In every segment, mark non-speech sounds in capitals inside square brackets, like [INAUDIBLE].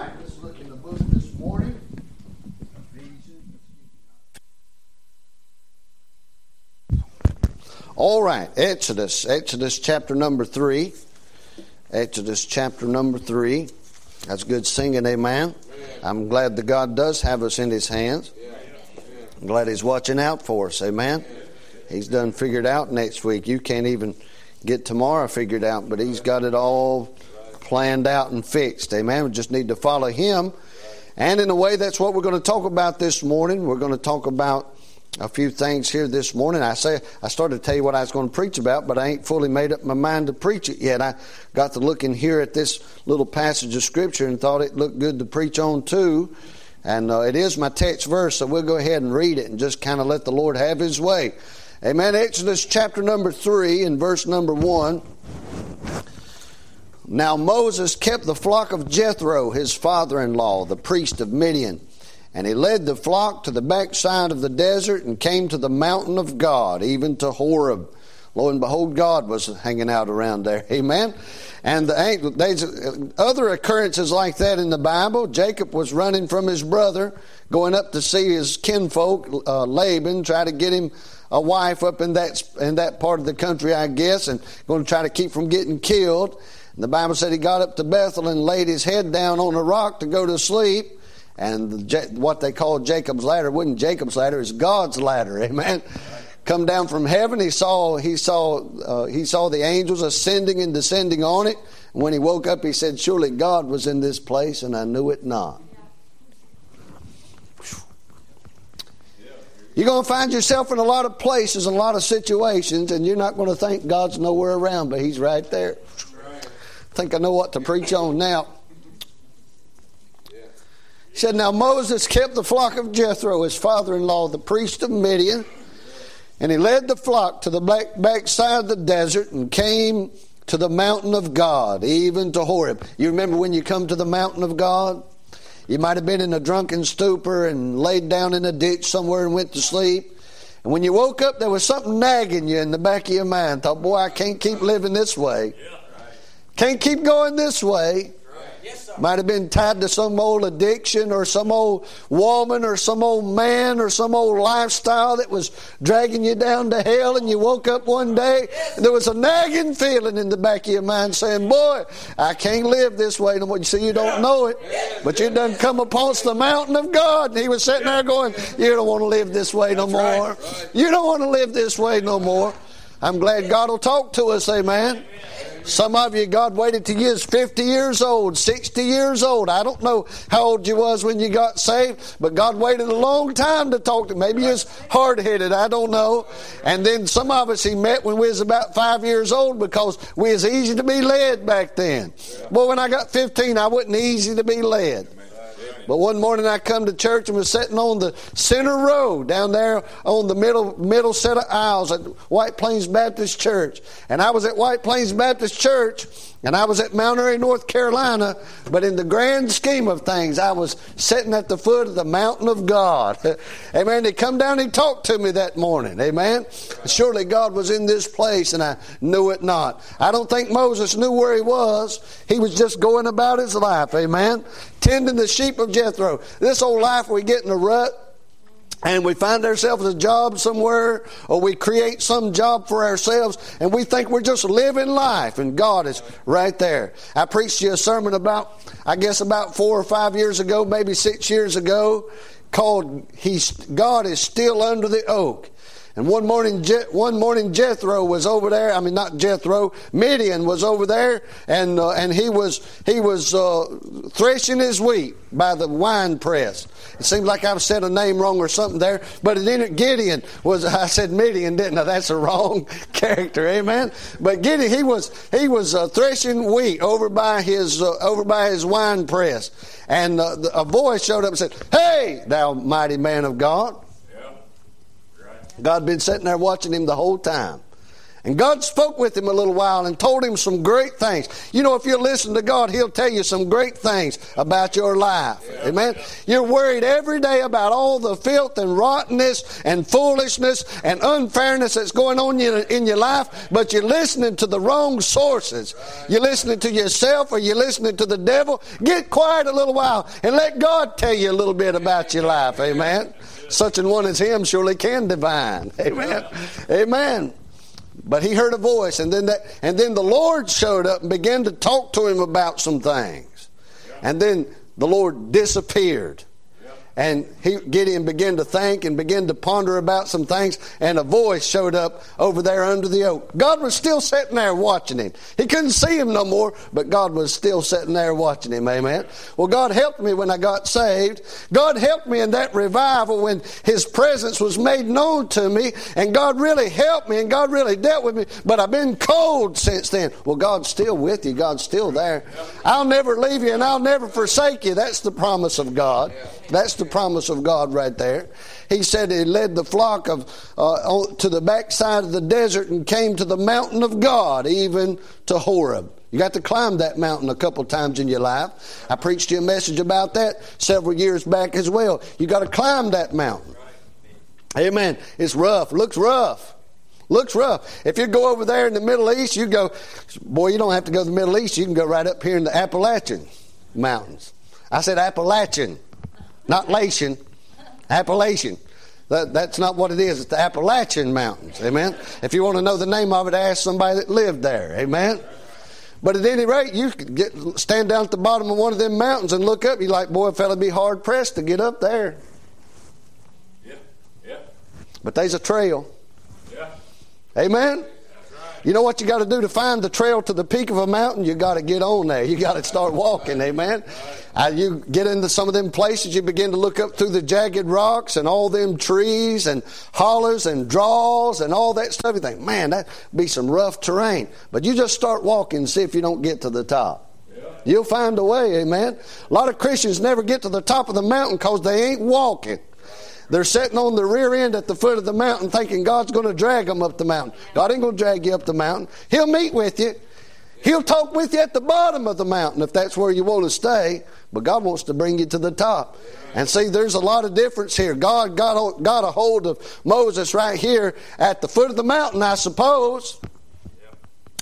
right, let's look in the book this morning. All right, Exodus, Exodus chapter number three. Exodus chapter number three. That's good singing, amen. I'm glad that God does have us in His hands. I'm glad He's watching out for us, amen. He's done figured out next week. You can't even get tomorrow figured out, but He's got it all planned out and fixed, amen. We just need to follow Him. And in a way, that's what we're going to talk about this morning. We're going to talk about a few things here this morning. I say I started to tell you what I was going to preach about, but I ain't fully made up my mind to preach it yet. I got to looking here at this little passage of scripture and thought it looked good to preach on too. And uh, it is my text verse, so we'll go ahead and read it and just kind of let the Lord have His way. Amen. Exodus chapter number three and verse number one. Now Moses kept the flock of Jethro, his father-in-law, the priest of Midian. And he led the flock to the backside of the desert and came to the mountain of God, even to Horeb. Lo and behold, God was hanging out around there. [LAUGHS] Amen. And the, there's other occurrences like that in the Bible. Jacob was running from his brother, going up to see his kinfolk, uh, Laban, try to get him a wife up in that in that part of the country, I guess, and going to try to keep from getting killed. The Bible said he got up to Bethel and laid his head down on a rock to go to sleep. And what they call Jacob's ladder wasn't Jacob's ladder; it's God's ladder. [LAUGHS] Amen. Come down from heaven, he saw he saw uh, he saw the angels ascending and descending on it. When he woke up, he said, "Surely God was in this place, and I knew it not." You're going to find yourself in a lot of places, a lot of situations, and you're not going to think God's nowhere around, but He's right there. Think I know what to preach on now. He said, Now Moses kept the flock of Jethro, his father in law, the priest of Midian, and he led the flock to the back, backside of the desert and came to the mountain of God, even to Horeb. You remember when you come to the mountain of God? You might have been in a drunken stupor and laid down in a ditch somewhere and went to sleep. And when you woke up, there was something nagging you in the back of your mind. Thought, boy, I can't keep living this way. Can't keep going this way. Might have been tied to some old addiction or some old woman or some old man or some old lifestyle that was dragging you down to hell. And you woke up one day and there was a nagging feeling in the back of your mind saying, Boy, I can't live this way no more. You see, you don't know it, but you done come upon the mountain of God. And he was sitting there going, You don't want to live this way no more. You don't want to live this way no more. I'm glad God will talk to us, amen. Some of you, God waited till you was 50 years old, 60 years old. I don't know how old you was when you got saved, but God waited a long time to talk to you. Maybe you was hard-headed, I don't know. And then some of us He met when we was about five years old because we was easy to be led back then. Boy, when I got 15, I wasn't easy to be led. But one morning I come to church and was sitting on the center row down there on the middle middle set of aisles at White Plains Baptist Church. And I was at White Plains Baptist Church and I was at Mount Airy, North Carolina, but in the grand scheme of things, I was sitting at the foot of the mountain of God. [LAUGHS] Amen. He come down and talked to me that morning. Amen. Surely God was in this place and I knew it not. I don't think Moses knew where he was. He was just going about his life. Amen. Tending the sheep of Jethro. This old life we get in a rut and we find ourselves a job somewhere or we create some job for ourselves and we think we're just living life and God is right there. I preached you a sermon about, I guess about four or five years ago, maybe six years ago, called He's, God is Still Under the Oak. And one morning, one morning Jethro was over there. I mean, not Jethro. Midian was over there, and uh, and he was he was uh, threshing his wheat by the wine press. It seems like I've said a name wrong or something there, but then Gideon was. [LAUGHS] I said Midian, didn't I? That's a wrong [LAUGHS] character. Amen. But Gideon, he was he was uh, threshing wheat over by his uh, over by his wine press, and uh, a voice showed up and said, "Hey, thou mighty man of God." God been sitting there watching him the whole time. And God spoke with him a little while and told him some great things. You know, if you listen to God, He'll tell you some great things about your life. Yeah. Amen. You're worried every day about all the filth and rottenness and foolishness and unfairness that's going on in your life, but you're listening to the wrong sources. You're listening to yourself or you're listening to the devil. Get quiet a little while and let God tell you a little bit about your life. Amen. Such an one as Him surely can divine. [LAUGHS] Amen. Amen. But he heard a voice, and then that, and then the Lord showed up and began to talk to him about some things. And then the Lord disappeared. And he, Gideon began to think and began to ponder about some things, and a voice showed up over there under the oak. God was still sitting there watching him. He couldn't see him no more, but God was still sitting there watching him. Amen. Well, God helped me when I got saved. God helped me in that revival when His presence was made known to me, and God really helped me, and God really dealt with me, but I've been cold since then. Well, God's still with you. God's still there. I'll never leave you, and I'll never forsake you. That's the promise of God. That's the promise of God right there. He said he led the flock of uh, to the backside of the desert and came to the mountain of God, even to Horeb. You got to climb that mountain a couple times in your life. I preached you a message about that several years back as well. You got to climb that mountain. Amen. It's rough. Looks rough. Looks rough. If you go over there in the Middle East, you go, boy, you don't have to go to the Middle East. You can go right up here in the Appalachian Mountains. I said Appalachian. Not Latian, Appalachian. That, that's not what it is. It's the Appalachian Mountains. Amen. If you want to know the name of it, ask somebody that lived there. Amen. But at any rate, you could get, stand down at the bottom of one of them mountains and look up. You're like, boy, a fella be hard pressed to get up there. Yeah. Yeah. But there's a trail. Yeah. Amen. You know what you got to do to find the trail to the peak of a mountain? You got to get on there. You got to start walking. Amen. Uh, you get into some of them places, you begin to look up through the jagged rocks and all them trees and hollers and draws and all that stuff. You think, man, that be some rough terrain. But you just start walking and see if you don't get to the top. You'll find a way, amen. A lot of Christians never get to the top of the mountain because they ain't walking. They're sitting on the rear end at the foot of the mountain thinking God's going to drag them up the mountain. God ain't going to drag you up the mountain. He'll meet with you. He'll talk with you at the bottom of the mountain if that's where you want to stay. But God wants to bring you to the top. And see, there's a lot of difference here. God got, got a hold of Moses right here at the foot of the mountain, I suppose.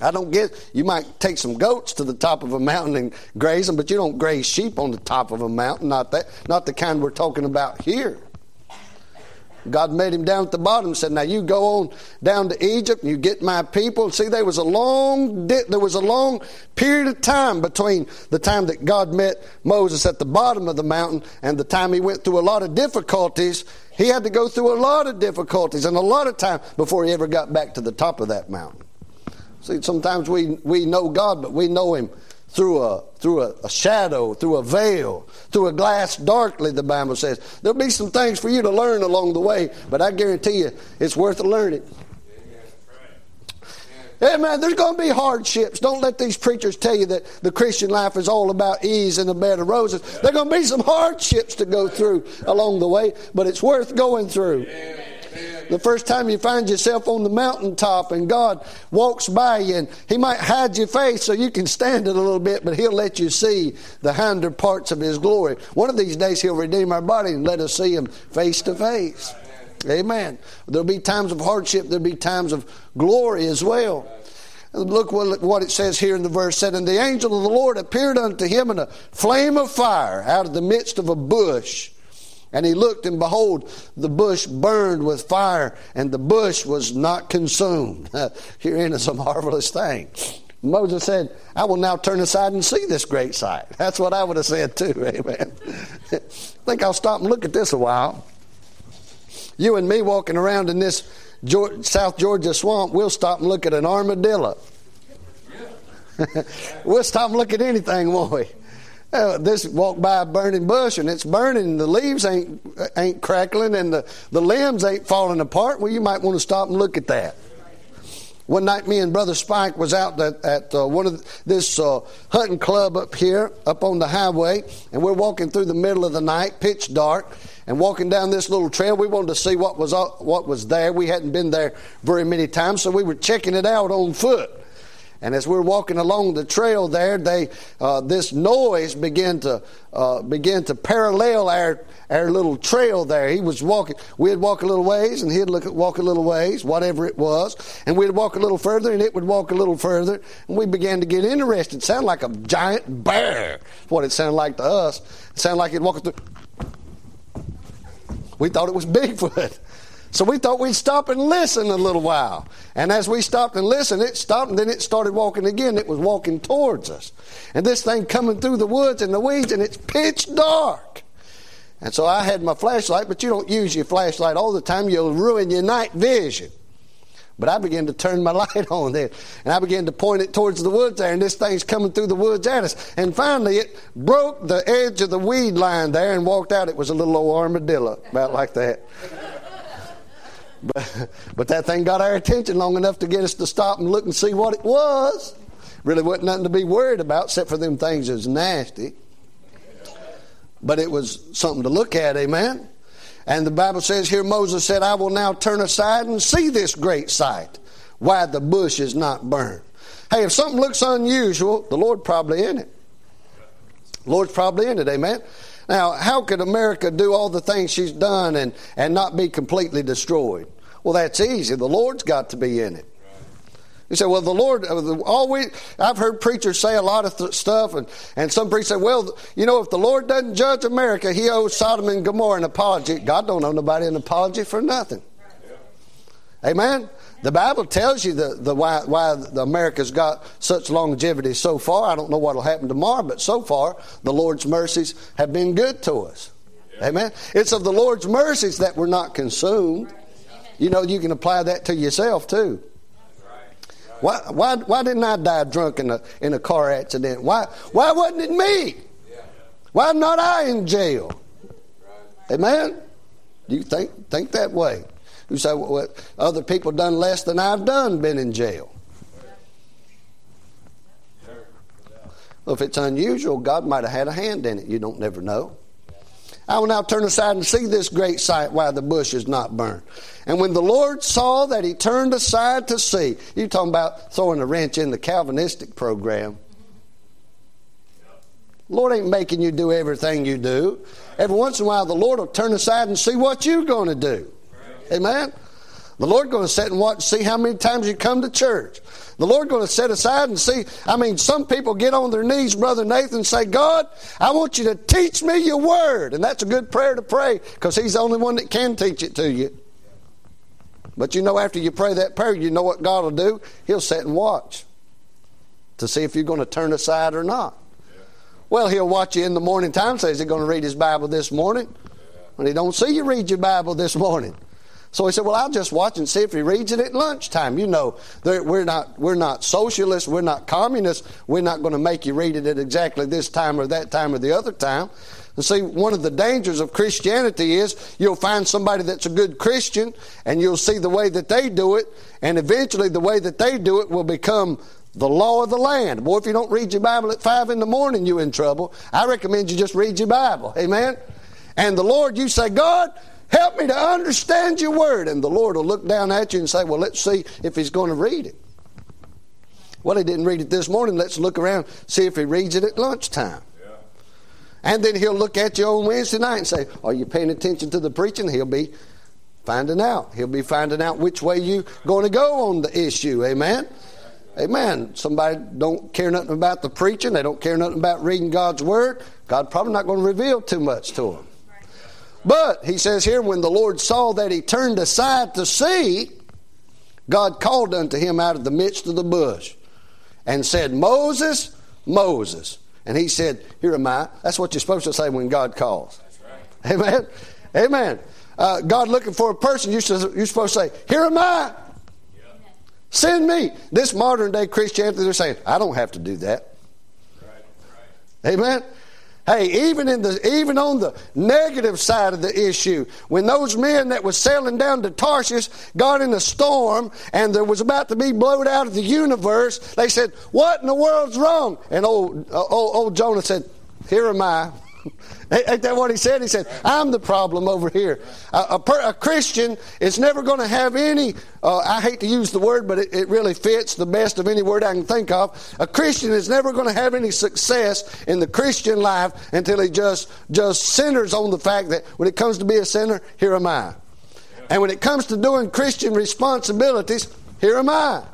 I don't get, you might take some goats to the top of a mountain and graze them, but you don't graze sheep on the top of a mountain. Not that, not the kind we're talking about here. God made him down at the bottom and said, Now you go on down to Egypt and you get my people. See, there was a long there was a long period of time between the time that God met Moses at the bottom of the mountain and the time he went through a lot of difficulties. He had to go through a lot of difficulties and a lot of time before he ever got back to the top of that mountain. See, sometimes we, we know God, but we know him through a through a, a, shadow, through a veil, through a glass darkly, the Bible says. There'll be some things for you to learn along the way, but I guarantee you it's worth learning. Hey man, there's going to be hardships. Don't let these preachers tell you that the Christian life is all about ease and a bed of roses. There's going to be some hardships to go through along the way, but it's worth going through. The first time you find yourself on the mountaintop and God walks by you and He might hide your face so you can stand it a little bit, but He'll let you see the hinder parts of His glory. One of these days He'll redeem our body and let us see Him face to face. Amen. There'll be times of hardship, there'll be times of glory as well. Look what it says here in the verse said, And the angel of the Lord appeared unto him in a flame of fire out of the midst of a bush. And he looked, and behold, the bush burned with fire, and the bush was not consumed. [LAUGHS] Herein is a marvelous thing. Moses said, I will now turn aside and see this great sight. [LAUGHS] That's what I would have said too. [LAUGHS] Amen. I think I'll stop and look at this a while. You and me walking around in this South Georgia swamp, we'll stop and look at an armadillo. we'll stop and look at anything, won't we? Uh, this walk by a burning bush and it's burning. The leaves ain't ain't crackling and the, the limbs ain't falling apart. Well, you might want to stop and look at that. One night, me and Brother Spike was out at, at uh, one of the, this uh, hunting club up here, up on the highway, and we're walking through the middle of the night, pitch dark, and walking down this little trail. We wanted to see what was what was there. We hadn't been there very many times, so we were checking it out on foot. And as we are walking along the trail there, they uh, this noise began to uh, to parallel our our little trail there. He was walking. We'd walk a little ways, and he'd look walk a little ways, whatever it was, and we'd walk a little further, and it would walk a little further, and we began to get interested. It sounded like a giant bear. What it sounded like to us. It sounded like it walking through. We thought it was Bigfoot. So we thought we'd stop and listen a little while. And as we stopped and listened, it stopped and then it started walking again. It was walking towards us. And this thing coming through the woods and the weeds and it's pitch dark. And so I had my flashlight, but you don't use your flashlight all the time. You'll ruin your night vision. But I began to turn my [LAUGHS] light on there, and I began to point it towards the woods there, and this thing's coming through the woods at us. And finally, it broke the edge of the weed line there and walked out. It was a little old armadillo, about like that. But, but that thing got our attention long enough to get us to stop and look and see what it was. Really wasn't nothing to be worried about except for them things that's nasty. But it was something to look at, amen? And the Bible says here Moses said, I will now turn aside and see this great sight, why the bush is not burned. Hey, if something looks unusual, the Lord probably in it. The Lord's probably in it, amen? Now, how could America do all the things she's done and, and not be completely destroyed? Well, that's easy. The Lord's got to be in it. You say, well, the Lord, uh, we, I've heard preachers say a lot of th- stuff, and, and some preachers say, well, you know, if the Lord doesn't judge America, he owes Sodom and Gomorrah an apology. God don't owe nobody an apology for nothing. Amen? The Bible tells you the, the why, why the America's got such longevity so far. I don't know what will happen tomorrow, but so far, the Lord's mercies have been good to us. Amen? It's of the Lord's mercies that we're not consumed. You know, you can apply that to yourself too. Why, why, why didn't I die drunk in a, in a car accident? Why, why wasn't it me? Why not I in jail? Amen? You think, think that way. You say, well, other people done less than I've done been in jail. Well, if it's unusual, God might have had a hand in it. You don't never know. I will now turn aside and see this great sight why the bush is not burned. And when the Lord saw that he turned aside to see, you talking about throwing a wrench in the Calvinistic program. Lord ain't making you do everything you do. Every once in a while, the Lord will turn aside and see what you're going to do. Amen. The Lord going to sit and watch, see how many times you come to church. The Lord going to set aside and see. I mean, some people get on their knees, Brother Nathan, and say, God, I want you to teach me your word. And that's a good prayer to pray because He's the only one that can teach it to you. But you know, after you pray that prayer, you know what God will do? He'll sit and watch to see if you're going to turn aside or not. Well, He'll watch you in the morning time, says He's going to read His Bible this morning. When He don't see you read your Bible this morning. So he said, "Well, I'll just watch and see if he reads it at lunchtime." You know, we're not we're not socialists, we're not communists. We're not going to make you read it at exactly this time or that time or the other time. And see, one of the dangers of Christianity is you'll find somebody that's a good Christian, and you'll see the way that they do it, and eventually the way that they do it will become the law of the land. Boy, if you don't read your Bible at five in the morning, you're in trouble. I recommend you just read your Bible. Amen. And the Lord, you say, God, Help me to understand your word. And the Lord will look down at you and say, Well, let's see if he's going to read it. Well, he didn't read it this morning. Let's look around, see if he reads it at lunchtime. Yeah. And then he'll look at you on Wednesday night and say, Are you paying attention to the preaching? He'll be finding out. He'll be finding out which way you're going to go on the issue. Amen. Amen. Somebody don't care nothing about the preaching. They don't care nothing about reading God's word. God probably not going to reveal too much to them. But he says here, when the Lord saw that he turned aside to see, God called unto him out of the midst of the bush and said, Moses, Moses. And he said, Here am I. That's what you're supposed to say when God calls. Right. Amen. Amen. Uh, God looking for a person, you're supposed to say, Here am I. Send me. This modern day Christianity, they're saying, I don't have to do that. Right. Right. Amen. Hey, even in the even on the negative side of the issue, when those men that was sailing down to Tarshish got in a storm and there was about to be blown out of the universe, they said, "What in the world's wrong?" And old uh, old, old Jonah said, "Here am I." Ain't that what he said? He said, I'm the problem over here. A, a, a Christian is never going to have any, uh, I hate to use the word, but it, it, really fits the best of any word I can think of. A Christian is never going to have any success in the Christian life until he just, just centers on the fact that when it comes to be a sinner, here am I. And when it comes to doing Christian responsibilities, here am I.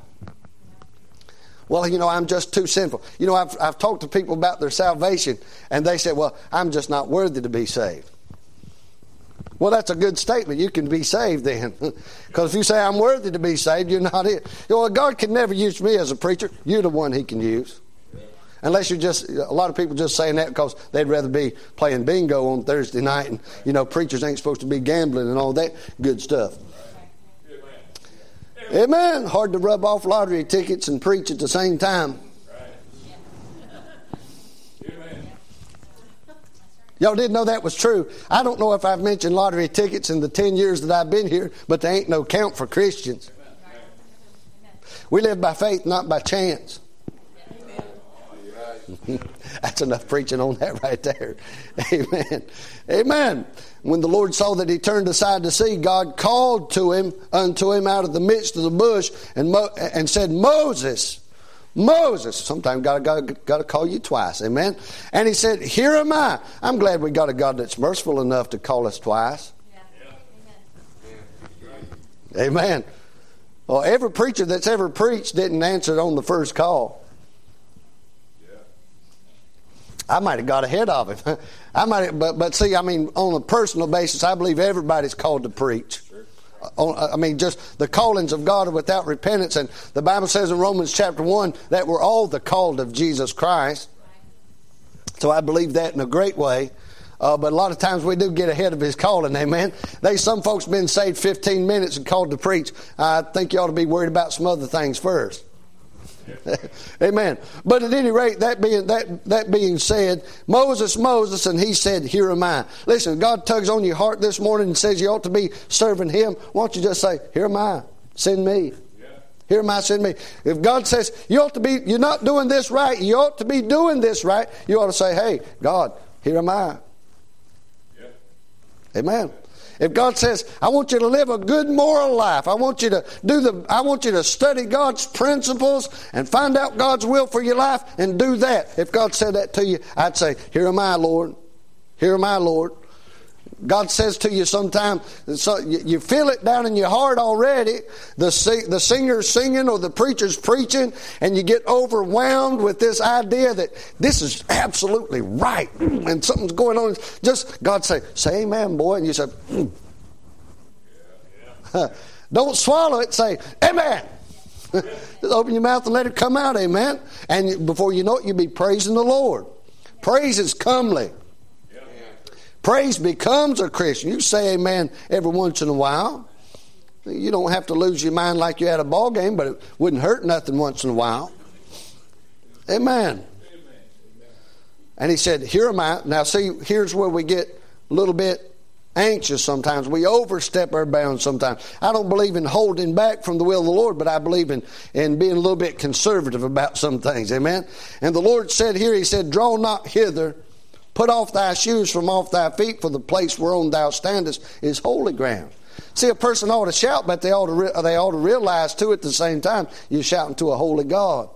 Well, you know, I'm just too sinful. You know, I've, I've talked to people about their salvation, and they say, well, I'm just not worthy to be saved. Well, that's a good statement. You can be saved then. [LAUGHS] Because if you say, I'm worthy to be saved, you're not it. You know, God can never use me as a preacher. You're the one He can use. Unless you're just, a lot of people just saying that because they'd rather be playing bingo on Thursday night and, you know, preachers ain't supposed to be gambling and all that good stuff. Amen. Hard to rub off lottery tickets and preach at the same time. Y'all didn't know that was true. I don't know if I've mentioned lottery tickets in the 10 years that I've been here, but they ain't no count for Christians. We live by faith, not by chance. [LAUGHS] That's enough preaching on that right there. Amen. Amen. When the Lord saw that he turned aside to see, God called to him unto him out of the midst of the bush and, Mo- and said, Moses, Moses. Sometimes God got, got to call you twice. Amen. And he said, Here am I. I'm glad we got a God that's merciful enough to call us twice. Amen. Well, every preacher that's ever preached didn't answer on the first call. I might have got ahead of him. [LAUGHS] I might, have, but but see, I mean, on a personal basis, I believe everybody's called to preach. I mean, just the callings of God are without repentance, and the Bible says in Romans chapter one that we're all the called of Jesus Christ. So I believe that in a great way. Uh, but a lot of times we do get ahead of his calling, amen. They some folks been saved 15 minutes and called to preach. I think you ought to be worried about some other things first. [LAUGHS] Amen. But at any rate, that being that that being said, Moses, Moses, and he said, "Here am I." Listen, God tugs on your heart this morning and says you ought to be serving Him. Why don't you just say, "Here am I. Send me." Here am I, send me. If God says you ought to be, you're not doing this right, you ought to be doing this right, you ought to say, hey, God, here am I. Yeah. Amen. If God says, I want you to live a good moral life, I want you to do the I want you to study God's principles and find out God's will for your life and do that. If God said that to you, I'd say, Here am I, Lord. Here am I, Lord. God says to you sometime, so you feel it down in your heart already. The, the singer's singing or the preacher's preaching, and you get overwhelmed with this idea that this is absolutely right and something's going on. Just God say, say amen, boy. And you say, mm. [LAUGHS] don't swallow it, say, amen. [LAUGHS] Just open your mouth and let it come out, amen. And before you know it, you'll be praising the Lord. Praise is comely. Praise becomes a Christian. You say amen every once in a while. You don't have to lose your mind like you had a ball game, but it wouldn't hurt nothing once in a while. Amen. And he said, Here am I. Now, see, here's where we get a little bit anxious sometimes. We overstep our bounds sometimes. I don't believe in holding back from the will of the Lord, but I believe in, in being a little bit conservative about some things. Amen. And the Lord said here, He said, Draw not hither Put off thy shoes from off thy feet, for the place whereon thou standest is holy ground. See, a person ought to shout, but they ought to, re- they ought to realize too at the same time you're shouting to a holy God.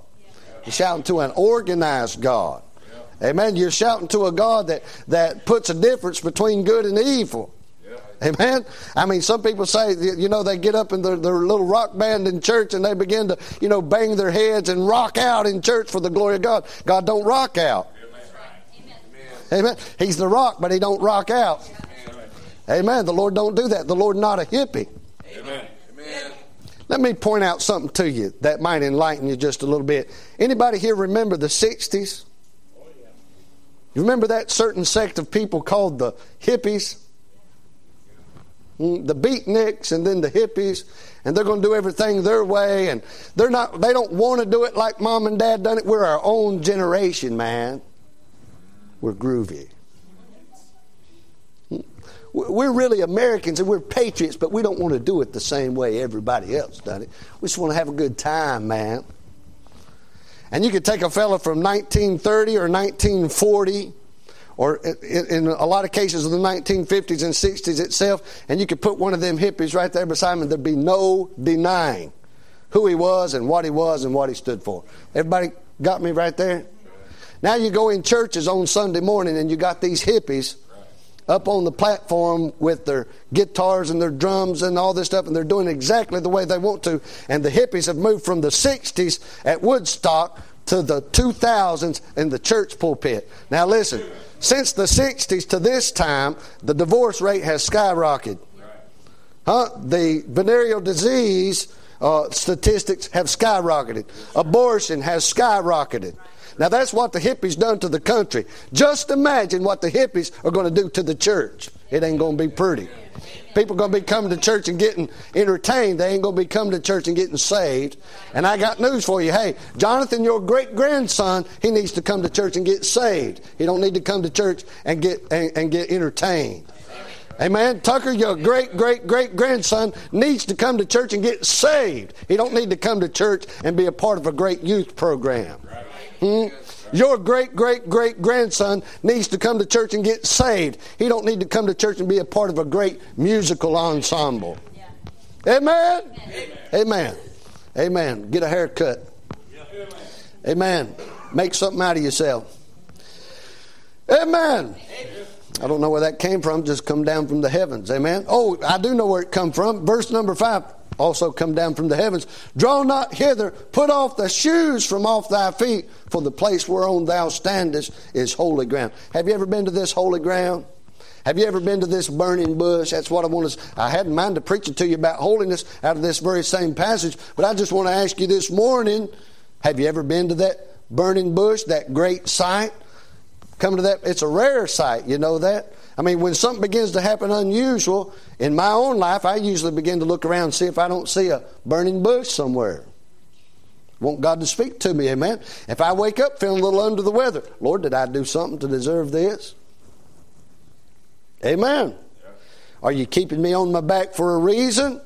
You're shouting to an organized God. Amen. You're shouting to a God that, that puts a difference between good and evil. Amen. I mean, some people say, you know, they get up in their, their, little rock band in church and they begin to, you know, bang their heads and rock out in church for the glory of God. God don't rock out. Amen. He's the rock, but he don't rock out. Amen. The Lord don't do that. The Lord not a hippie. Amen. Amen. Let me point out something to you that might enlighten you just a little bit. Anybody here remember the 60s? You remember that certain sect of people called the hippies? Mm, the beatniks and then the hippies and they're going to do everything their way and they're not they don't want to do it like mom and dad done it we're our own generation man we're groovy. We're really Americans and we're patriots, but we don't want to do it the same way everybody else does it. We just want to have a good time, man. And you could take a fella from 1930 or 1940 or in a lot of cases of the 1950s and 60s itself, and you could put one of them hippies right there beside him, and there'd be no denying who he was and what he was and what he stood for. Everybody got me right there? Now you go in churches on Sunday morning and you got these hippies up on the platform with their guitars and their drums and all this stuff, and they're doing exactly the way they want to. And the hippies have moved from the 60s at Woodstock to the 2000s in the church pulpit. Now listen, since the 60s to this time, the divorce rate has skyrocketed. Huh? The venereal disease uh, statistics have skyrocketed. Abortion has skyrocketed. Now that's what the hippies done to the country. Just imagine what the hippies are going to do to the church. It ain't going to be pretty. People are going to be coming to church and getting entertained. They ain't going to be coming to church and getting saved. And I got news for you. Hey, Jonathan, your great grandson, he needs to come to church and get saved. He don't need to come to church and get and, and get entertained. Amen. Tucker, your great great great grandson needs to come to church and get saved. He don't need to come to church and be a part of a great youth program. Hmm? Your great great great grandson needs to come to church and get saved. He don't need to come to church and be a part of a great musical ensemble. Amen. Amen. Amen. Amen. Get a haircut. Amen. Make something out of yourself. Amen. I don't know where that came from, just come down from the heavens. Amen. Oh, I do know where it come from. Verse number 5 also come down from the heavens. Draw not hither, put off the shoes from off thy feet, for the place whereon thou standest is holy ground. Have you ever been to this holy ground? Have you ever been to this burning bush? That's what I want to. I had in mind to preach it to you about holiness out of this very same passage, but I just want to ask you this morning: Have you ever been to that burning bush, that great sight? Come to that. It's a rare sight. You know that. I mean, when something begins to happen unusual in my own life, I usually begin to look around and see if I don't see a burning bush somewhere. Want God to speak to me, amen? If I wake up feeling a little under the weather, Lord, did I do something to deserve this? Amen. Are you keeping me on my back for a reason?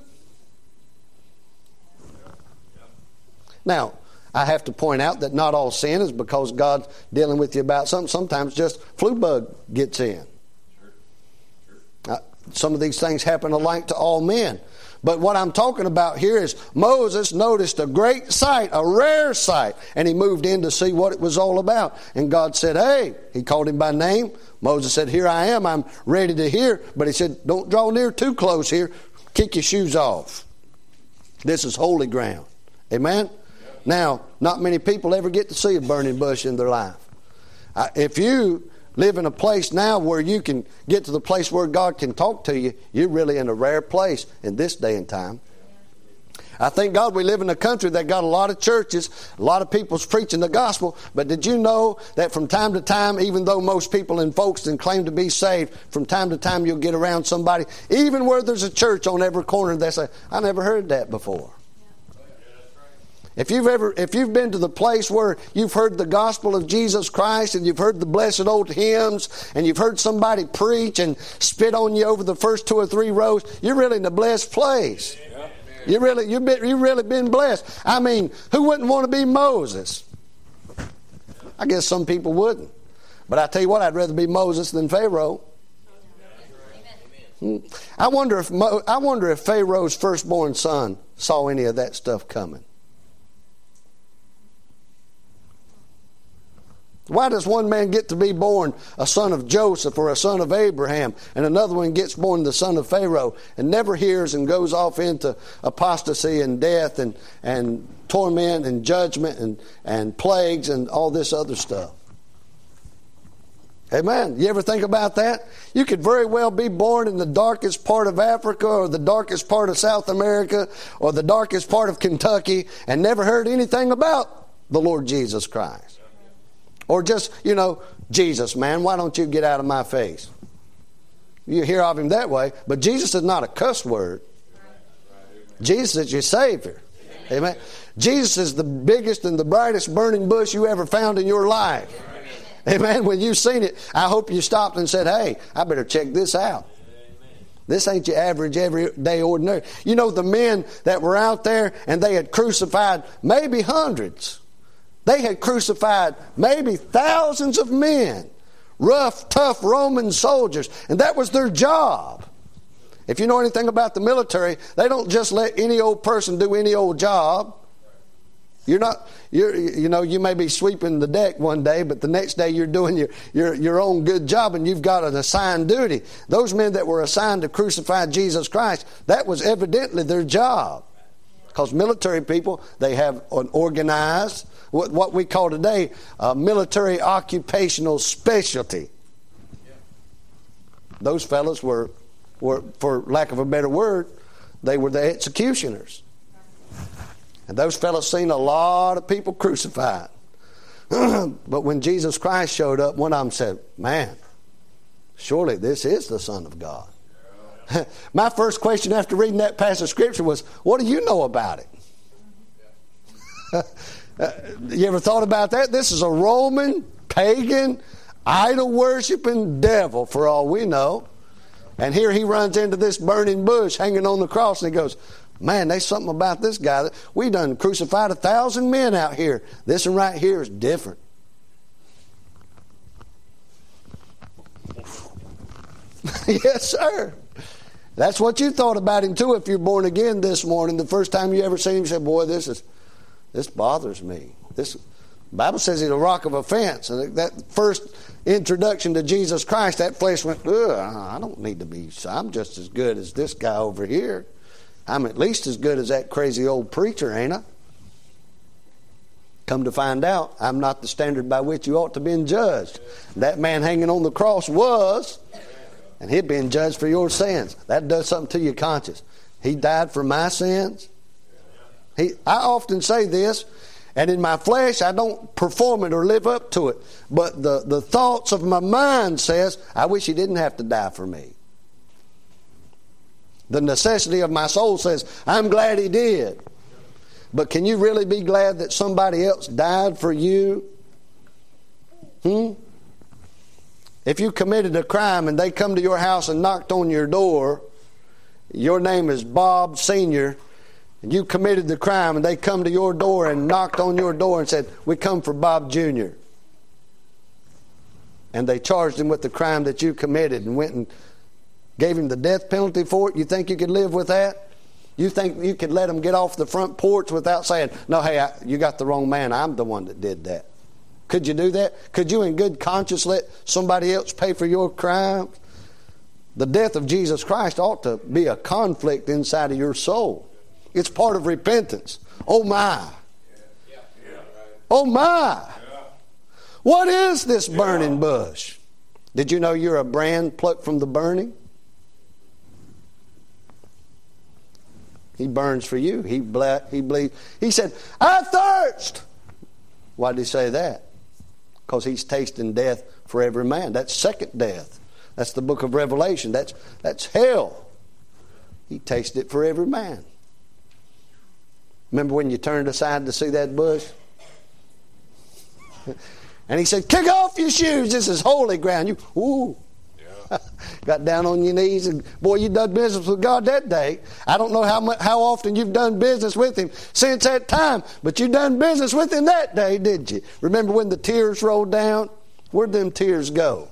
Now, I have to point out that not all sin is because God's dealing with you about something. Sometimes just flu bug gets in. Some of these things happen alike to all men. But what I'm talking about here is Moses noticed a great sight, a rare sight, and he moved in to see what it was all about. And God said, Hey, he called him by name. Moses said, Here I am, I'm ready to hear. But he said, Don't draw near too close here. Kick your shoes off. This is holy ground. Amen? Now, not many people ever get to see a burning bush in their life. If you live in a place now where you can get to the place where God can talk to you, you're really in a rare place in this day and time. I thank God we live in a country that got a lot of churches, a lot of people's preaching the gospel. But did you know that from time to time, even though most people in Folkston claim to be saved, from time to time you'll get around somebody, even where there's a church on every corner, they say, I never heard that before. If you've ever, if you've been to the place where you've heard the gospel of Jesus Christ and you've heard the blessed old hymns and you've heard somebody preach and spit on you over the first two or three rows, you're really in a blessed place. You really, you've been, you've really been blessed. I mean, who wouldn't want to be Moses? I guess some people wouldn't. But I tell you what, I'd rather be Moses than Pharaoh. Hmm. I wonder if I wonder if Pharaoh's firstborn son saw any of that stuff coming. Why does one man get to be born a son of Joseph or a son of Abraham, and another one gets born the son of Pharaoh and never hears and goes off into apostasy and death and, and torment and judgment and, and plagues and all this other stuff? Amen. You ever think about that? You could very well be born in the darkest part of Africa or the darkest part of South America or the darkest part of Kentucky and never heard anything about the Lord Jesus Christ. Or just, you know, Jesus, man, why don't you get out of my face? You hear of him that way, but Jesus is not a cuss word. Jesus is your Savior. Amen. Jesus is the biggest and the brightest burning bush you ever found in your life. Amen. When you've seen it, I hope you stopped and said, hey, I better check this out. This ain't your average, everyday, ordinary. You know, the men that were out there and they had crucified maybe hundreds. They had crucified maybe thousands of men, rough, tough Roman soldiers, and that was their job. If you know anything about the military, they don't just let any old person do any old job. You're not, you're, you know, you may be sweeping the deck one day, but the next day you're doing your, your, your own good job and you've got an assigned duty. Those men that were assigned to crucify Jesus Christ, that was evidently their job. Because military people, they have an organized, what, what we call today, a military occupational specialty. Those fellows were, were, for lack of a better word, they were the executioners. And those fellows seen a lot of people crucified. [CLEARS THROAT] but when Jesus Christ showed up, one of them said, Man, surely this is the Son of God. [LAUGHS] My first question after reading that passage of Scripture was, What do you know about it? [LAUGHS] you ever thought about that? This is a Roman, pagan, idol worshiping devil, for all we know. And here he runs into this burning bush hanging on the cross and he goes, Man, there's something about this guy. that We done crucified a thousand men out here. This one right here is different. [LAUGHS] yes, sir. That's what you thought about him too. If you're born again this morning, the first time you ever seen him, you said, "Boy, this is this bothers me." This Bible says he's a rock of offense, and that first introduction to Jesus Christ, that flesh went, Ugh, "I don't need to be. I'm just as good as this guy over here." I'm at least as good as that crazy old preacher, ain't I? Come to find out, I'm not the standard by which you ought to be judged. That man hanging on the cross was, and he'd been judged for your sins. That does something to your conscience. He died for my sins. He, I often say this, and in my flesh, I don't perform it or live up to it. But the, the thoughts of my mind says, I wish he didn't have to die for me. The necessity of my soul says, I'm glad he did. But can you really be glad that somebody else died for you? Hmm? If you committed a crime and they come to your house and knocked on your door, your name is Bob Sr., and you committed the crime and they come to your door and knocked on your door and said, We come for Bob Jr. And they charged him with the crime that you committed and went and gave him the death penalty for it, you think you could live with that? You think you could let him get off the front porch without saying, No, hey, I, you got the wrong man. I'm the one that did that. Could you do that? Could you, in good conscience, let somebody else pay for your crime? The death of Jesus Christ ought to be a conflict inside of your soul. It's part of repentance. Oh, my. Oh, my. What is this burning bush? Did you know you're a brand plucked from the burning? He burns for you. He ble- he bleeds. He said, "I thirst." Why did he say that? Because he's tasting death for every man. That's second death. That's the book of Revelation. That's that's hell. He tasted it for every man. Remember when you turned aside to see that bush? [LAUGHS] and he said, Kick off your shoes. This is holy ground. You, ooh. Got down on your knees and boy, you done business with God that day. I don't know how much, how often you've done business with Him since that time, but you done business with Him that day, did you? Remember when the tears rolled down? Where'd them tears go?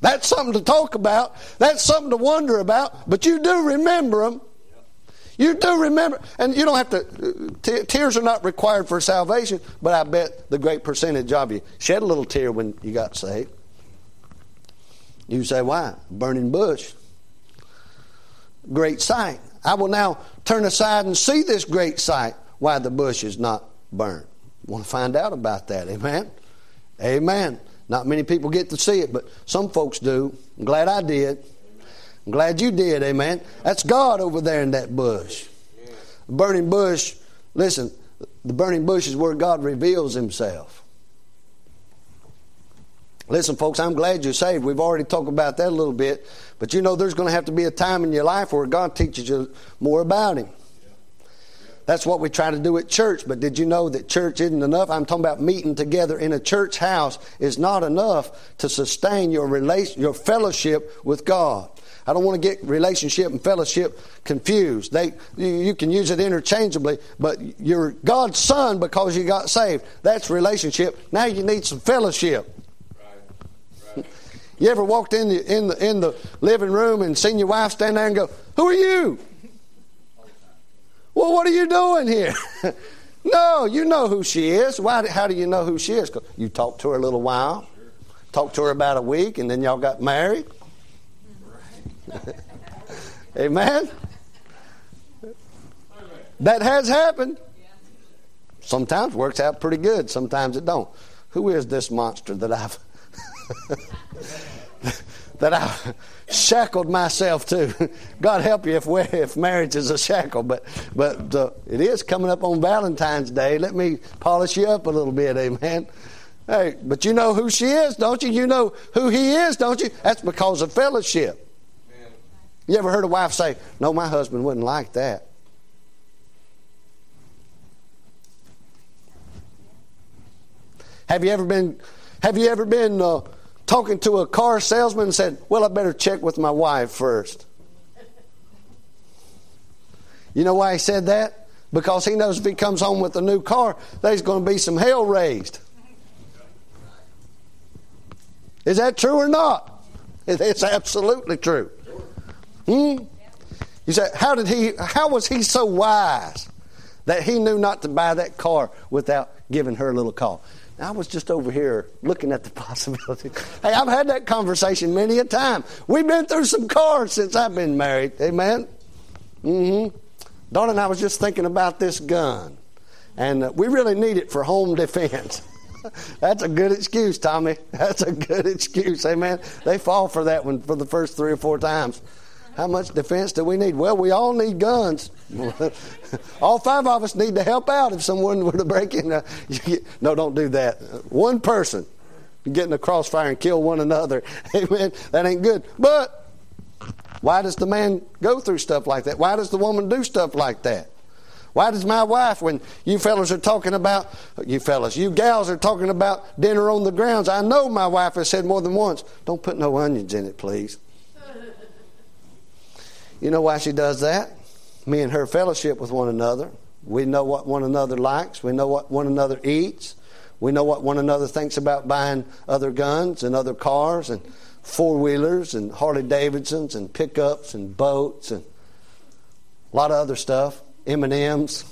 That's something to talk about. That's something to wonder about. But you do remember them. You do remember, and you don't have to. Uh, T- tears are not required for salvation, but I bet the great percentage of you shed a little tear when you got saved. You say, why? Burning bush. Great sight. I will now turn aside and see this great sight, why the bush is not burned. Want to find out about that, amen? Amen. Not many people get to see it, but some folks do. I'm glad I did. I'm glad you did, amen. That's God over there in that bush. The burning bush, listen, the burning bush is where God reveals himself. Listen, folks, I'm glad you're saved. We've already talked about that a little bit. But you know, there's going to have to be a time in your life where God teaches you more about Him. That's what we try to do at church. But did you know that church isn't enough? I'm talking about meeting together in a church house is not enough to sustain your relation, your fellowship with God. I don't want to get relationship and fellowship confused. They, you can use it interchangeably, but you're God's son because you got saved. That's relationship. Now you need some fellowship. You ever walked in the, in the in the living room and seen your wife stand there and go, "Who are you?" Well, what are you doing here? [LAUGHS] no, you know who she is. Why? How do you know who she is? You talked to her a little while, talked to her about a week, and then y'all got married. [LAUGHS] Amen. That has happened. Sometimes works out pretty good. Sometimes it don't. Who is this monster that I've [LAUGHS] that I've shackled myself to. [LAUGHS] God help you if if marriage is a shackle, but but uh, it is coming up on Valentine's Day. Let me polish you up a little bit, amen. Hey, but you know who she is, don't you? You know who he is, don't you? That's because of fellowship. You ever heard a wife say, "No, my husband wouldn't like that." Have you ever been? Have you ever been? Uh, talking to a car salesman and said, Well, I better check with my wife first. You know why he said that? Because he knows if he comes home with a new car, there's going to be some hell raised. Is that true or not? It's absolutely true. Hmm? You say, how did he? How was he so wise that he knew not to buy that car without giving her a little call? I was just over here looking at the [LAUGHS] possibility. Hey, I've had that conversation many a time. We've been through some cars since I've been married. Amen. Mm-hmm. Dawn and I was just thinking about this gun, and uh, we really need it for home [LAUGHS] defense. [LAUGHS] That's a good excuse, Tommy. That's a good excuse. Amen. They fall for that one for the first three or four times. How much defense do we need? Well, we all need guns. [LAUGHS] all five of us need to help out if someone [LAUGHS] were to break in. [LAUGHS] No, don't do that. One person getting a crossfire and kill one another. Amen. That ain't good. But why does the man go through stuff like that? Why does the woman do stuff like that? Why does my wife, when you fellas are talking about, you fellas, you gals are talking about dinner on the grounds, I know my wife has said more than once, don't put no onions in it, please. You know why she does that? Me and her fellowship with one another. We know what one another likes. We know what one another eats. We know what one another thinks about buying other guns and other cars and four wheelers and Harley Davidsons and pickups and boats and a lot of other stuff. M and M's.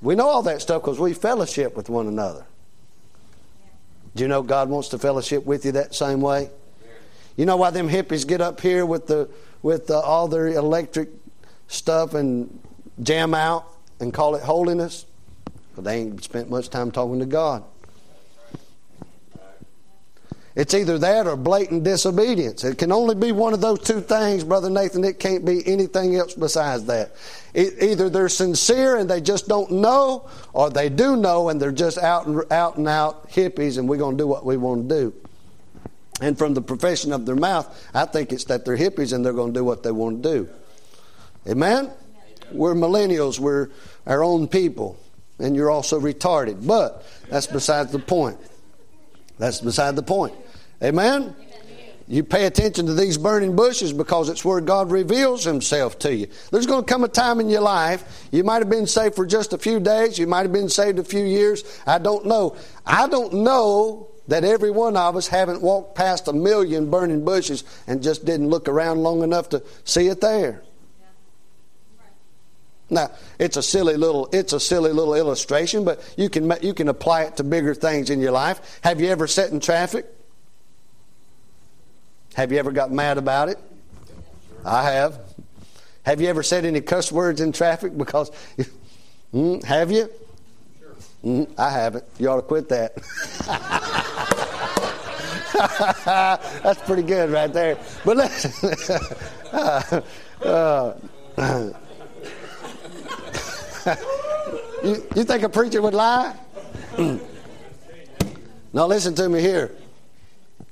We know all that stuff because we fellowship with one another. Do you know God wants to fellowship with you that same way? You know why them hippies get up here with the with uh, all their electric stuff and jam out and call it holiness? But they ain't spent much time talking to God. It's either that or blatant disobedience. It can only be one of those two things, Brother Nathan. It can't be anything else besides that. It, either they're sincere and they just don't know, or they do know and they're just out and out and out hippies, and we're going to do what we want to do. And from the profession of their mouth, I think it's that they're hippies and they're going to do what they want to do. Amen? We're millennials, we're our own people, and you're also retarded. But that's beside the point. That's beside the point. Amen? You pay attention to these burning bushes because it's where God reveals Himself to you. There's going to come a time in your life, you might have been saved for just a few days, you might have been saved a few years. I don't know. I don't know that every one of us haven't walked past a million burning bushes and just didn't look around long enough to see it there. Now, it's a silly little it's a silly little illustration, but you can you can apply it to bigger things in your life. Have you ever sat in traffic? Have you ever got mad about it? I have. Have you ever said any cuss words in traffic because [LAUGHS] mm, have you? Mm, I haven't. You ought to quit that. [LAUGHS] That's pretty good right there. But listen, [LAUGHS] uh, [LAUGHS] you, you think a preacher would lie? [CLEARS THROAT] now listen to me here.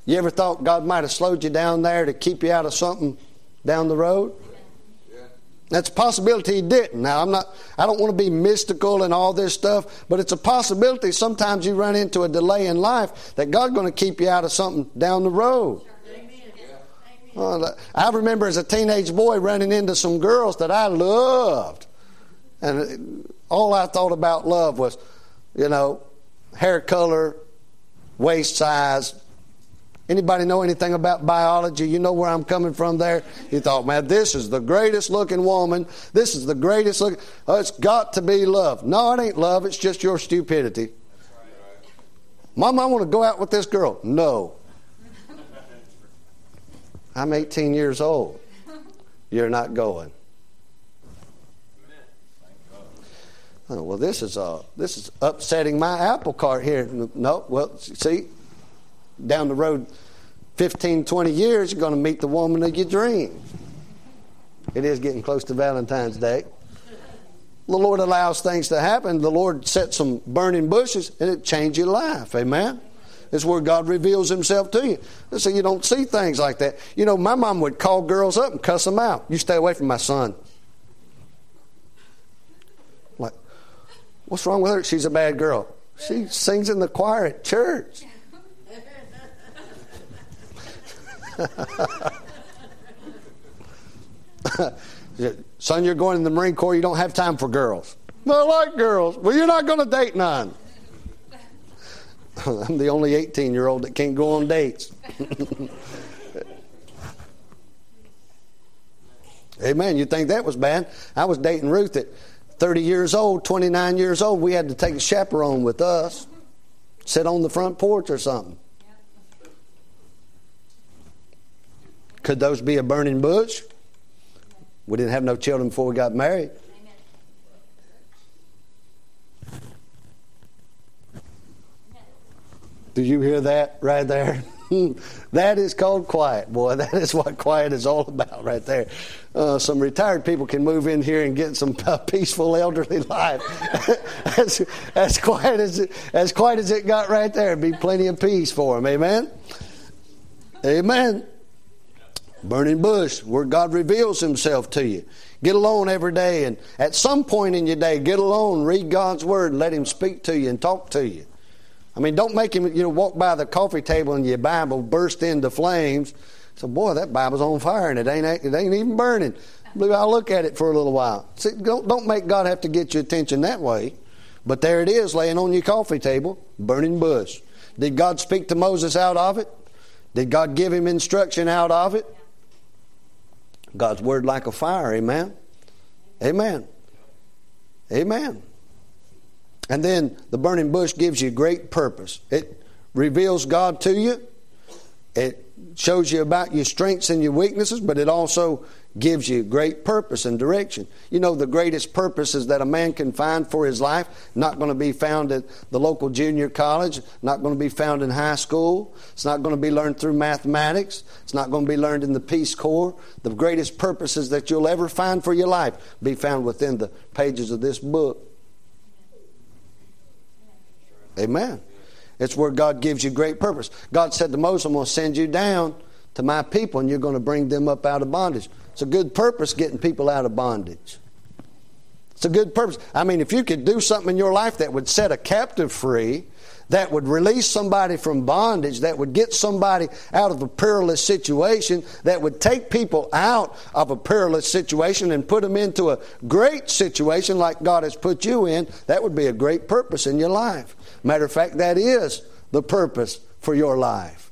You ever thought God might have slowed you down there to keep you out of something down the road? That's a possibility he didn't. Now, I'm not, I don't want to be mystical and all this stuff, but it's a possibility sometimes you run into a delay in life that God's going to keep you out of something down the road. Well, uh, I remember as a teenage boy running into some girls that I loved. And uh, all I thought about love was, you know, hair color, waist size, Anybody know anything about biology? You know where I'm coming from there? You thought, man, this is the greatest looking woman. This is the greatest looking. Oh, it's got to be love. No, it ain't love. It's just your stupidity. Mom, I want to go out with this girl. No. I'm 18 years old. You're not going. Oh, well, this is uh, this is upsetting my apple cart here. No, well, see, down the road 15, 20 years, you're going to meet the woman of your dreams. It is getting close to Valentine's Day. The Lord allows things to happen. The Lord sets some burning bushes and it changes your life. Amen. It's where God reveals Himself to you. So you don't see things like that. You know, my mom would call girls up and cuss them out. You stay away from my son. Like, what's wrong with her? She's a bad girl. She sings in the choir at church. [LAUGHS] Son, you're going in the Marine Corps, you don't have time for girls. I like girls. Well, you're not going to date none. [LAUGHS] I'm the only 18 year old that can't go on dates. [LAUGHS] Amen. You think that was bad? I was dating Ruth at 30 years old, 29 years old. We had to take a chaperone with us, sit on the front porch or something. Could those be a burning bush? We didn't have no children before we got married. Do you hear that right there? [LAUGHS] that is called quiet, boy. [LAUGHS] That is what quiet is all about, right there. Uh, some retired people can move in here and get some [LAUGHS] peaceful elderly life. as, as quiet as it, as quiet as it got right there, be plenty of peace for them. Amen. Amen. Burning bush, where God reveals Himself to you. Get alone every day, and at some point in your day, get alone, read God's Word, and let Him speak to you and talk to you. I mean, don't make Him, you know, walk by the coffee table and your Bible burst into flames. So, boy, that Bible's on fire and it ain't, it ain't even burning. I'll look at it for a little while. See, don't, don't make God have to get your attention that way. But there it is, laying on your coffee table, burning bush. Did God speak to Moses out of it? Did God give him instruction out of it? God's word like a fire. Amen. Amen. Amen. And then the burning bush gives you great purpose. It reveals God to you. It shows you about your strengths and your weaknesses, but it also gives you great purpose and direction. You know, the greatest purposes that a man can find for his life, not going to be found at the local junior college, not going to be found in high school, it's not going to be learned through mathematics, it's not going to be learned in the Peace Corps. The greatest purposes that you'll ever find for your life be found within the pages of this book. Amen. It's where God gives you great purpose. God said to Moses, I'm going to send you down to my people and you're going to bring them up out of bondage. It's a good purpose getting people out of bondage. It's a good purpose. I mean, if you could do something in your life that would set a captive free, that would release somebody from bondage, that would get somebody out of a perilous situation, that would take people out of a perilous situation and put them into a great situation like God has put you in, that would be a great purpose in your life. Matter of fact, that is the purpose for your life.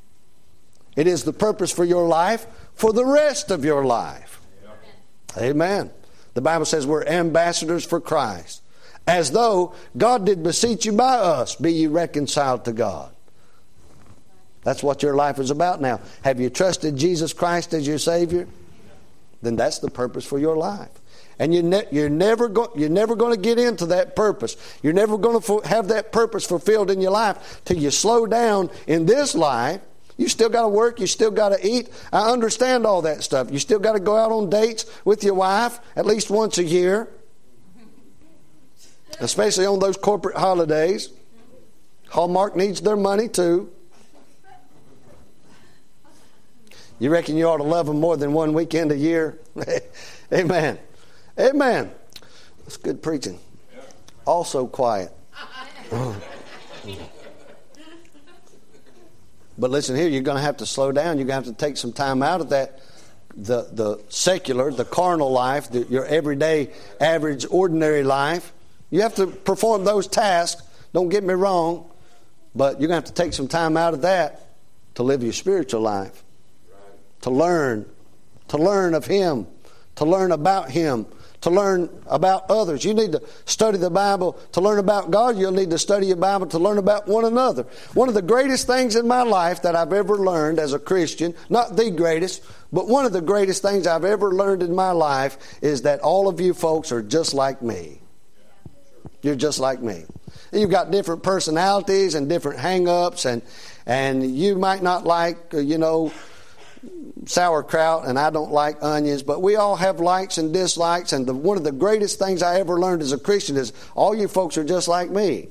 It is the purpose for your life for the rest of your life. Amen. The Bible says we're ambassadors for Christ. As though God did beseech you by us, be ye reconciled to God. That's what your life is about now. Have you trusted Jesus Christ as your Savior? Then that's the purpose for your life. And you're, ne- you're never, go- you're never going to get into that purpose. You're never going to have that purpose fulfilled in your life till you slow down in this life you still got to work. You still got to eat. I understand all that stuff. You still got to go out on dates with your wife at least once a year, especially on those corporate holidays. Hallmark needs their money too. You reckon you ought to love them more than one weekend a year? [LAUGHS] Amen. Amen. That's good preaching. Also quiet. [LAUGHS] but listen here, you're going to have to slow down. You're going to have to take some time out of that the, the secular, the carnal life, the, your everyday, average, ordinary life. You have to perform those tasks. Don't get me wrong, but you're going to have to take some time out of that to live your spiritual life, to learn, to learn of Him, to learn about Him, to learn about others. You need to study the Bible to learn about God. You'll need to study your Bible to learn about one another. One of the greatest things in my life that I've ever learned as a Christian, not the greatest, but one of the greatest things I've ever learned in my life is that all of you folks are just like me. You're just like me. You've got different personalities and different hang ups, and, and you might not like, uh, you know, sauerkraut and I don't like onions, but we all have likes and dislikes. And the, one of the greatest things I ever learned as a Christian is all you folks are just like me.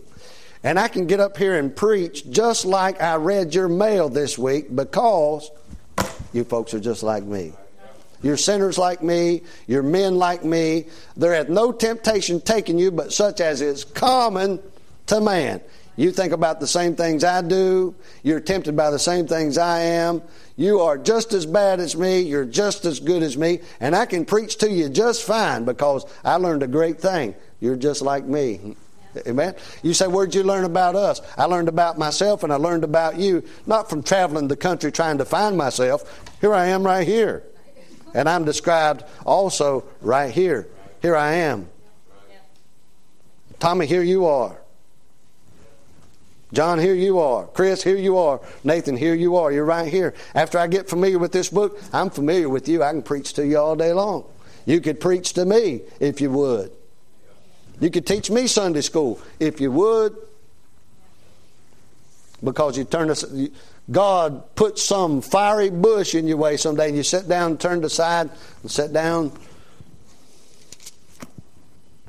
And I can get up here and preach just like I read your mail this week because you folks are just like me. You're sinners like me. You're men like me. There hath no temptation taken you but such as is common to man. You think about the same things I do. You're tempted by the same things I am. You are just as bad as me. You're just as good as me. And I can preach to you just fine because I learned a great thing. You're just like me. Amen. You say, Where'd you learn about us? I learned about myself and I learned about you, not from traveling the country trying to find myself. Here I am right here. And I'm described also right here. Here I am. Tommy, here you are. John, here you are. Chris, here you are. Nathan, here you are. You're right here. After I get familiar with this book, I'm familiar with you. I can preach to you all day long. You could preach to me if you would. You could teach me Sunday school if you would. Because you turn us, God put some fiery bush in your way someday and you sit down, turn aside, and sit down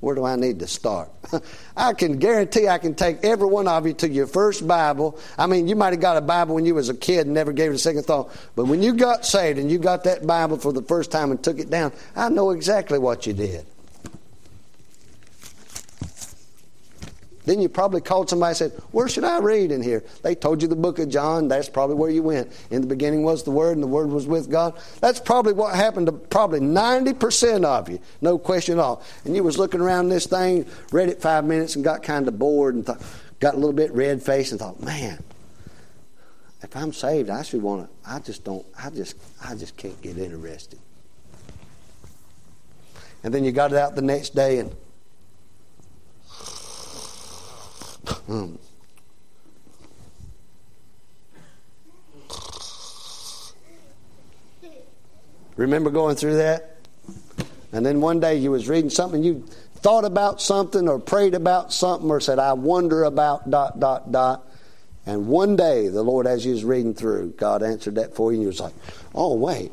where do I need to start? [LAUGHS] I can guarantee I can take every one of you to your first Bible. I mean, you might have got a Bible when you was a kid and never gave it a second thought. But when you got saved and you got that Bible for the first time and took it down, I know exactly what you did. Then you probably called somebody and said, Where should I read in here? They told you the book of John. That's probably where you went. In the beginning was the Word, and the Word was with God. That's probably what happened to probably 90% of you. No question at all. And you was looking around this thing, read it five minutes, and got kind of bored and thought, got a little bit red faced and thought, Man, if I'm saved, I should want to, I just don't, I just, I just can't get interested. And then you got it out the next day and Hmm. Hmm. Remember going through that? And then one day you was reading something, you thought about something or prayed about something or said, I wonder about dot, dot, dot. And one day the Lord, as you was reading through, God answered that for you and you was like, oh, wait.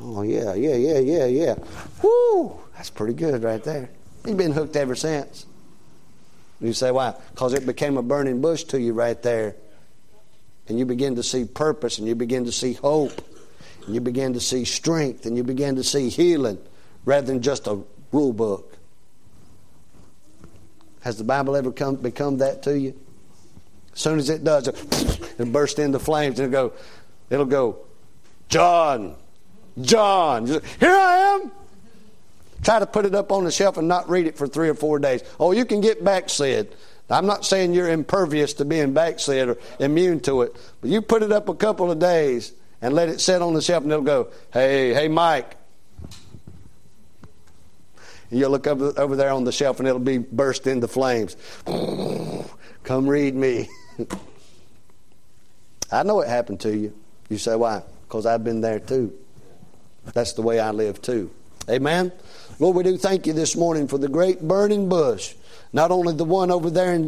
Oh, yeah, yeah, yeah, yeah, yeah. Whoo! That's pretty good right there. You've been hooked ever since. You say, why? Because it became a burning bush to you right there. And you begin to see purpose and you begin to see hope. And you begin to see strength and you begin to see healing rather than just a rule book. Has the Bible ever come, become that to you? As soon as it does, it'll [LAUGHS] burst into flames and it'll go, it'll go, John, John. Here I am. Try to put it up on the shelf and not read it for three or four days. Oh, you can get backslid. I'm not saying you're impervious to being backslid or immune to it, but you put it up a couple of days and let it sit on the shelf and it'll go, hey, hey, Mike. And you'll look over, over there on the shelf and it'll be burst into flames. [SNIFFS] Come read me. [LAUGHS] I know it happened to you. You say, why? Because I've been there too. That's the way I live too. Amen? Lord, we do thank you this morning for the great burning bush. Not only the one over there in